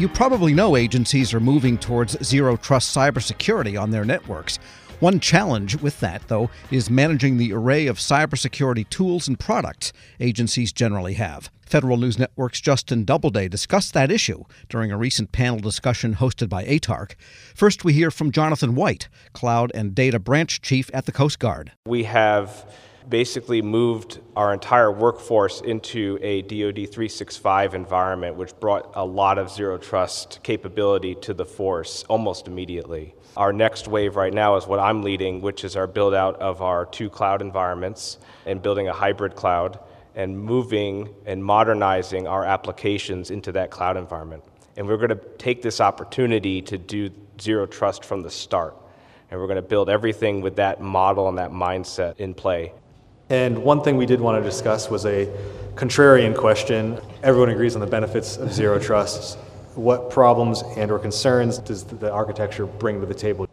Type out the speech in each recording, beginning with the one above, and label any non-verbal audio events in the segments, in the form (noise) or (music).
You probably know agencies are moving towards zero trust cybersecurity on their networks. One challenge with that, though, is managing the array of cybersecurity tools and products agencies generally have. Federal News Network's Justin Doubleday discussed that issue during a recent panel discussion hosted by ATARC. First, we hear from Jonathan White, Cloud and Data Branch Chief at the Coast Guard. We have basically moved our entire workforce into a DoD 365 environment, which brought a lot of zero trust capability to the force almost immediately. Our next wave right now is what I'm leading, which is our build out of our two cloud environments and building a hybrid cloud and moving and modernizing our applications into that cloud environment. And we're going to take this opportunity to do zero trust from the start. And we're going to build everything with that model and that mindset in play. And one thing we did want to discuss was a contrarian question. Everyone agrees on the benefits of zero trust. What problems and or concerns does the architecture bring to the table?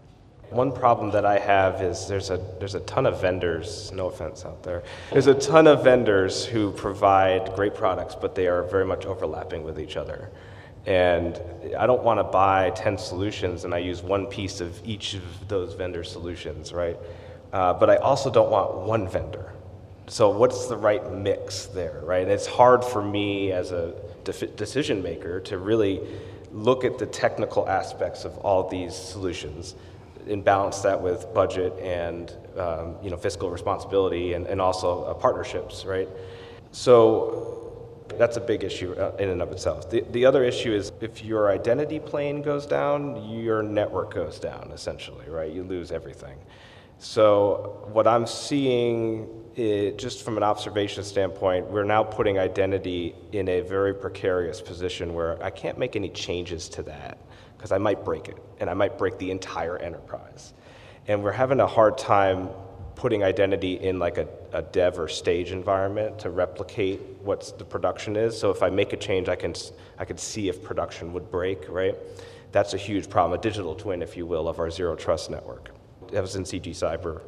One problem that I have is there's a there's a ton of vendors, no offense out there. There's a ton of vendors who provide great products, but they are very much overlapping with each other. And I don't want to buy 10 solutions and I use one piece of each of those vendor solutions, right? Uh, but I also don't want one vendor. So what's the right mix there, right? It's hard for me as a decision maker to really look at the technical aspects of all these solutions and balance that with budget and um, you know fiscal responsibility and, and also uh, partnerships, right? So that's a big issue uh, in and of itself. The, the other issue is if your identity plane goes down, your network goes down essentially, right? You lose everything. So what I'm seeing, it, just from an observation standpoint, we're now putting identity in a very precarious position where I can't make any changes to that because I might break it, and I might break the entire enterprise. And we're having a hard time putting identity in like a, a dev or stage environment to replicate what the production is. So if I make a change, I can I can see if production would break, right? That's a huge problem, a digital twin, if you will, of our zero trust network. I was in CG Cyber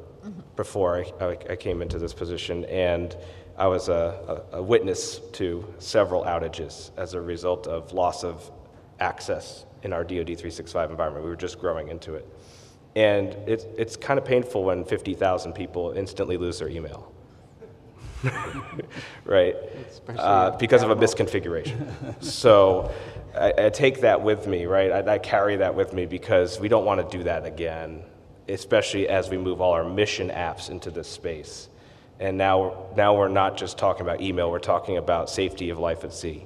before I, I, I, came into this position, and I was a, a, a witness to several outages as a result of loss of access in our DoD 365 environment. We were just growing into it. And it, it's kind of painful when 50,000 people instantly lose their email. (laughs) right? Uh, because of a misconfiguration. so I, I, take that with me, right? I, I carry that with me because we don't want to do that again, especially as we move all our mission apps into this space. And now, now we're not just talking about email, we're talking about safety of life at sea.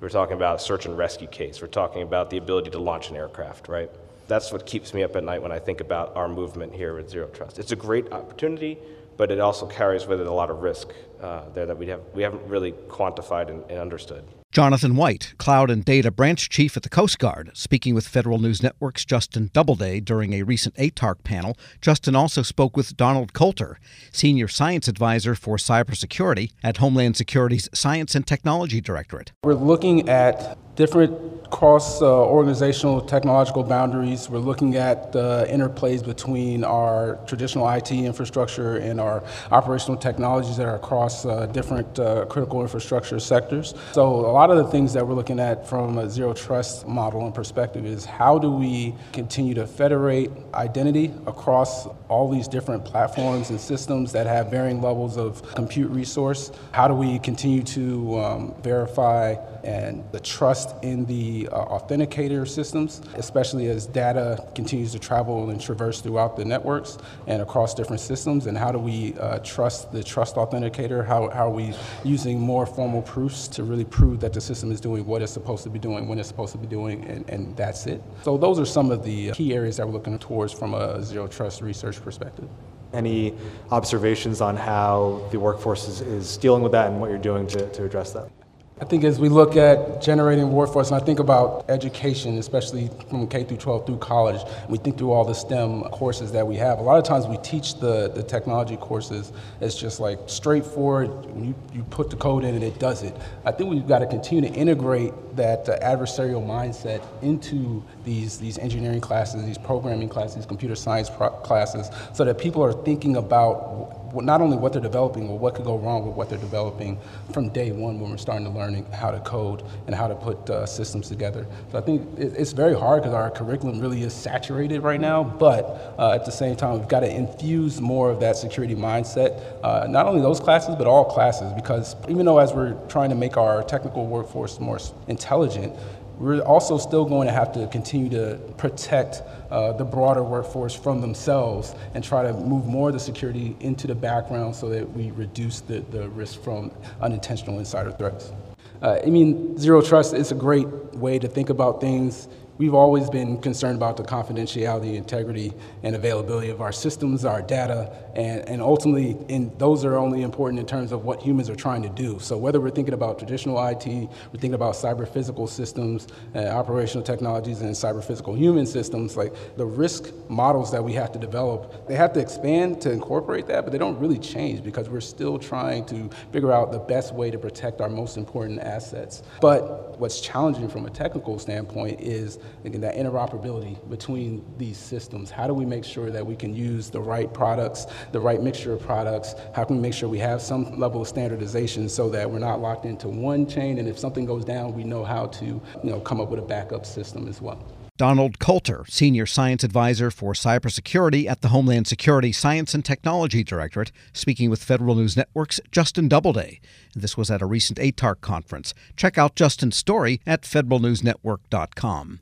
We're talking about search and rescue case. We're talking about the ability to launch an aircraft, right? That's what keeps me up at night when I think about our movement here with Zero Trust. It's a great opportunity, but it also carries with it a lot of risk uh, there that we, have, we haven't really quantified and, and understood. Jonathan White, Cloud and Data Branch Chief at the Coast Guard, speaking with Federal News Network's Justin Doubleday during a recent ATARC panel. Justin also spoke with Donald Coulter, Senior Science Advisor for Cybersecurity at Homeland Security's Science and Technology Directorate. We're looking at different cross uh, organizational technological boundaries. We're looking at the interplays between our traditional IT infrastructure and our operational technologies that are across uh, different uh, critical infrastructure sectors. So, a lot of the things that we're looking at from a zero trust model and perspective is how do we continue to federate identity across all these different platforms and systems that have varying levels of compute resource? How do we continue to um, verify and the trust in the uh, authenticator systems, especially as data continues to travel and traverse throughout the networks and across different systems. And how do we uh, trust the trust authenticator? How, how are we using more formal proofs to really prove that the system is doing what it's supposed to be doing, when it's supposed to be doing, and, and that's it? So, those are some of the uh, key areas that we're looking towards from a zero trust research perspective. Any observations on how the workforce is, is dealing with that and what you're doing to, to address that? I think as we look at generating workforce, and I think about education, especially from K through 12 through college, we think through all the STEM courses that we have. A lot of times we teach the, the technology courses as just like straightforward, you, you put the code in and it does it. I think we've got to continue to integrate that uh, adversarial mindset into these, these engineering classes, these programming classes, these computer science classes, so that people are thinking about not only what they're developing, but what could go wrong with what they're developing from day one when we're starting to learning how to code and how to put uh, systems together. So I think it's very hard because our curriculum really is saturated right now, but uh, at the same time, we've got to infuse more of that security mindset, uh, not only those classes, but all classes, because even though as we're trying to make our technical workforce more intelligent, we're also still going to have to continue to protect uh, the broader workforce from themselves and try to move more of the security into the background so that we reduce the, the risk from unintentional insider threats. Uh, I mean, zero trust is a great way to think about things We've always been concerned about the confidentiality, integrity, and availability of our systems, our data, and, and ultimately, in, those are only important in terms of what humans are trying to do. So whether we're thinking about traditional IT, we're thinking about cyber physical systems, uh, operational technologies, and cyber physical human systems, like the risk models that we have to develop, they have to expand to incorporate that, but they don't really change because we're still trying to figure out the best way to protect our most important assets. But what's challenging from a technical standpoint is again, that interoperability between these systems. How do we make sure that we can use the right products, the right mixture of products? How can we make sure we have some level of standardization so that we're not locked into one chain and if something goes down, we know how to you know, come up with a backup system as well. Donald Coulter, Senior Science Advisor for Cybersecurity at the Homeland Security Science and Technology Directorate, speaking with Federal News Network's Justin Doubleday. This was at a recent ATARC conference. Check out Justin's story at federalnewsnetwork.com.